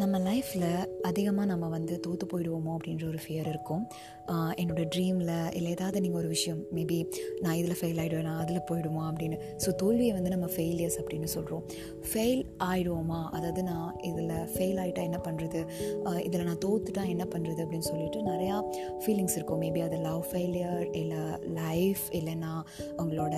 நம்ம லைஃப்பில் அதிகமாக நம்ம வந்து தோற்று போயிடுவோமோ அப்படின்ற ஒரு ஃபியர் இருக்கும். என்னோடய ட்ரீமில் இல்லை ஏதாவது நீங்கள் ஒரு விஷயம் மேபி நான் இதில் ஃபெயில் ஆகிடுவேன் நான் அதில் போயிடுமா அப்படின்னு. ஸோ தோல்வியை வந்து நம்ம ஃபெயிலியர்ஸ் அப்படின்னு சொல்கிறோம் ஃபெயில் ஆகிடுவோமா அதாவது நான் இதில் ஃபெயில் ஆகிட்டா என்ன பண்ணுறது இதில் நான் தோத்துட்டா என்ன பண்ணுறது அப்படின்னு சொல்லிட்டு நிறையா ஃபீலிங்ஸ் இருக்கும். மேபி அது லவ் ஃபெயிலியர் இல்லை லைஃப் இல்லைன்னா அவங்களோட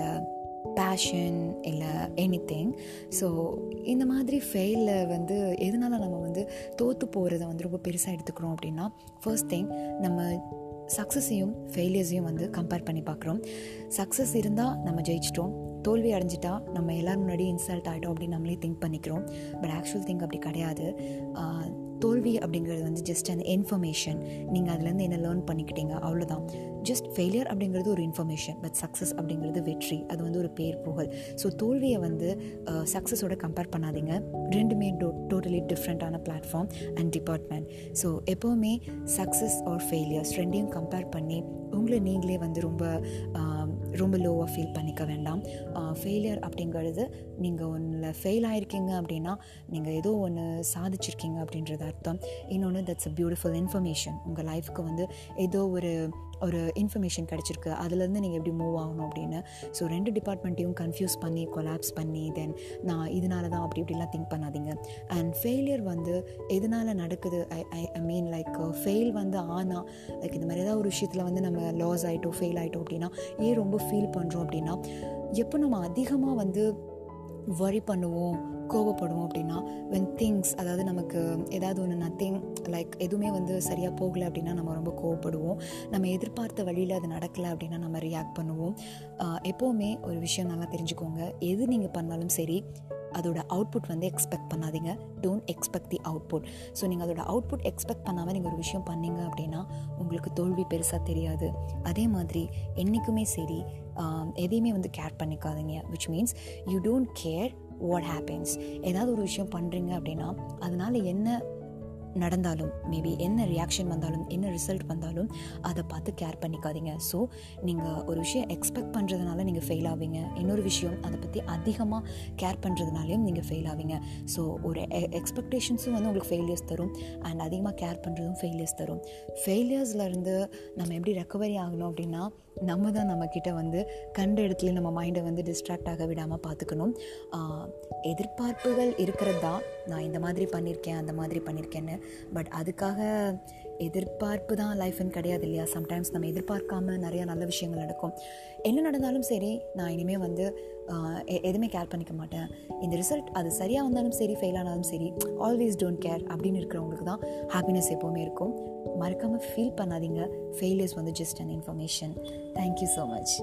பேஷன் இல்லை எனி திங் ஸோ இந்த மாதிரி ஃபெயிலில் வந்து எதனால நம்ம வந்து தோற்று போகிறத வந்து ரொம்ப பெருசாக எடுத்துக்கிறோம் அப்படின்னா ஃபர்ஸ்ட் திங் நம்ம சக்ஸஸையும் ஃபெயிலியர்ஸையும் வந்து கம்பேர் பண்ணி பார்க்குறோம். சக்ஸஸ் இருந்தால் நம்ம ஜெயிச்சிட்டோம். தோல்வி அடைஞ்சிட்டா நம்ம எல்லோரும் முன்னாடி இன்சல்ட் ஆகிட்டோம் அப்படின்னு நம்மளே திங்க் பண்ணிக்கிறோம். பட் ஆக்சுவல் திங்க் அப்படி கிடையாது. தோல்வி அப்படிங்கிறது வந்து ஜஸ்ட் அந்த இன்ஃபர்மேஷன் நீங்கள் அதுலேருந்து என்ன லேர்ன் பண்ணிக்கிட்டீங்க? அவ்வளோதான் ஜஸ்ட் ஃபெயிலியர் அப்படிங்கிறது ஒரு இன்ஃபர்மேஷன் பட் சக்ஸஸ் அப்படிங்கிறது வெற்றி. அது வந்து ஒரு பேர் புகழ். ஸோ தோல்வியை வந்து சக்ஸஸோட கம்பேர் பண்ணாதீங்க. ரெண்டுமே டோ டோட்டலி டிஃப்ரெண்ட்டான பிளாட்ஃபார்ம் அண்ட் டிபார்ட்மெண்ட் ஸோ எப்போவுமே சக்ஸஸ் ஆர் ஃபெயிலியர்ஸ் ரெண்டையும் கம்பேர் பண்ணி உங்களை நீங்களே வந்து ரொம்ப ரொம்ப லோவாக ஃபீல் பண்ணிக்க வேண்டாம். ஃபெயிலியர் அப்படிங்கிறது நீங்கள் ஒன்றில் ஃபெயில் ஆகிருக்கீங்க அப்படின்னா நீங்கள் ஏதோ ஒன்று சாதிச்சிருக்கீங்க அப்படின்றது அர்த்தம். இன்னொன்று தட்ஸ் அ பியூட்டிஃபுல் இன்ஃபர்மேஷன் உங்கள் லைஃப்க்கு வந்து ஏதோ ஒரு ஒரு இன்ஃபர்மேஷன் கிடச்சிருக்கு. அதுலேருந்து நீங்கள் எப்படி மூவ் ஆகணும் அப்படின்னு. ஸோ ரெண்டு டிபார்ட்மெண்ட்டையும் கன்ஃபியூஸ் பண்ணி கொலாப்ஸ் பண்ணி தென் நான் இதனால தான் அப்படி இப்படிலாம் திங்க் பண்ணாதீங்க. அண்ட் ஃபெயிலியர் வந்து எதனால் நடக்குது? ஐ ஐ ஐ மீன் லைக் ஃபெயில் வந்து ஆனால் லைக் இந்த மாதிரி ஏதாவது ஒரு விஷயத்தில் வந்து நம்ம லாஸ் ஆகிட்டோம் ஃபெயில் ஆகிட்டோம் அப்படின்னா ஏன் ரொம்ப ஃபீல் பண்ணுறோம் அப்படின்னா எப்போ நம்ம அதிகமாக வந்து வரி பண்ணுவோம் கோவப்படுவோம் அப்படின்னா வென் திங்ஸ் அதாவது நமக்கு ஏதாவது ஒன்று நத்திங் லைக் எதுவுமே வந்து சரியாக போகலை அப்படின்னா நம்ம ரொம்ப கோவப்படுவோம். நம்ம எதிர்பார்த்த வழியில் அது நடக்கலை அப்படின்னா நம்ம ரியாக்ட் பண்ணுவோம். எப்போவுமே ஒரு விஷயம் நல்லா தெரிஞ்சுக்கோங்க. எது நீங்கள் பண்ணாலும் சரி அதோட அவுட்புட் வந்து எக்ஸ்பெக்ட் பண்ணாதீங்க. Don't expect the output so நீங்கள் அதோட அவுட்புட் எக்ஸ்பெக்ட் பண்ணாமல் நீங்கள் ஒரு விஷயம் பண்ணீங்க அப்படின்னா உங்களுக்கு தோல்வி பெருசாக தெரியாது. அதே மாதிரி என்றைக்குமே சரி எதையுமே வந்து கேர் பண்ணிக்காதீங்க. Which means you don't care what happens ஏதாவது ஒரு விஷயம் பண்ணுறீங்க அப்படின்னா அதனால் என்ன நடந்தாலும் மேபி என்ன ரியாக்ஷன் வந்தாலும் என்ன ரிசல்ட் வந்தாலும் அதை பார்த்து கேர் பண்ணிக்காதீங்க. ஸோ நீங்கள் ஒரு விஷயம் எக்ஸ்பெக்ட் பண்ணுறதுனால நீங்கள் ஃபெயில் ஆவீங்க. இன்னொரு விஷயம் அதை பற்றி அதிகமாக கேர் பண்ணுறதுனாலையும் நீங்கள் ஃபெயில் ஆவீங்க. ஸோ ஒரு e-, எக்ஸ்பெக்டேஷன்ஸும் வந்து உங்களுக்கு ஃபெயிலியர்ஸ் தரும். அண்ட் அதிகமாக கேர் பண்ணுறதும் ஃபெயிலியர்ஸ் தரும். ஃபெயிலியர்ஸ்லேருந்து நம்ம எப்படி ரெக்கவரி ஆகணும் அப்படின்னா நம்ம தான் நம்மக்கிட்ட வந்து கண்ட இடத்துலையும் நம்ம மைண்டை வந்து டிஸ்ட்ராக்ட் ஆக விடாமல் பார்த்துக்கணும் எதிர்பார்ப்புகள் இருக்கிறது தான். நான் இந்த மாதிரி பண்ணியிருக்கேன் அந்த மாதிரி பண்ணியிருக்கேன்னு பட் அதுக்காக எதிர்பார்ப்பு தான் லைஃப்னு கிடையாது இல்லையா? சம்டைம்ஸ் நம்ம எதிர்பார்க்காம நிறையா நல்ல விஷயங்கள் நடக்கும். என்ன நடந்தாலும் சரி நான் இனிமேல் வந்து எ- எதுவுமே கேர் பண்ணிக்க மாட்டேன். இந்த ரிசல்ட் அது சரியாக வந்தாலும் சரி ஃபெயில் ஆனாலும் சரி ஆல்வேஸ் டோன்ட் கேர் அப்படின்னு இருக்கிறவங்களுக்கு தான் ஹாப்பினஸ் எப்போவுமே இருக்கும். மறக்காமல் ஃபீல் பண்ணாதீங்க. ஃபெயிலியர்ஸ் வந்து just an information thank you so much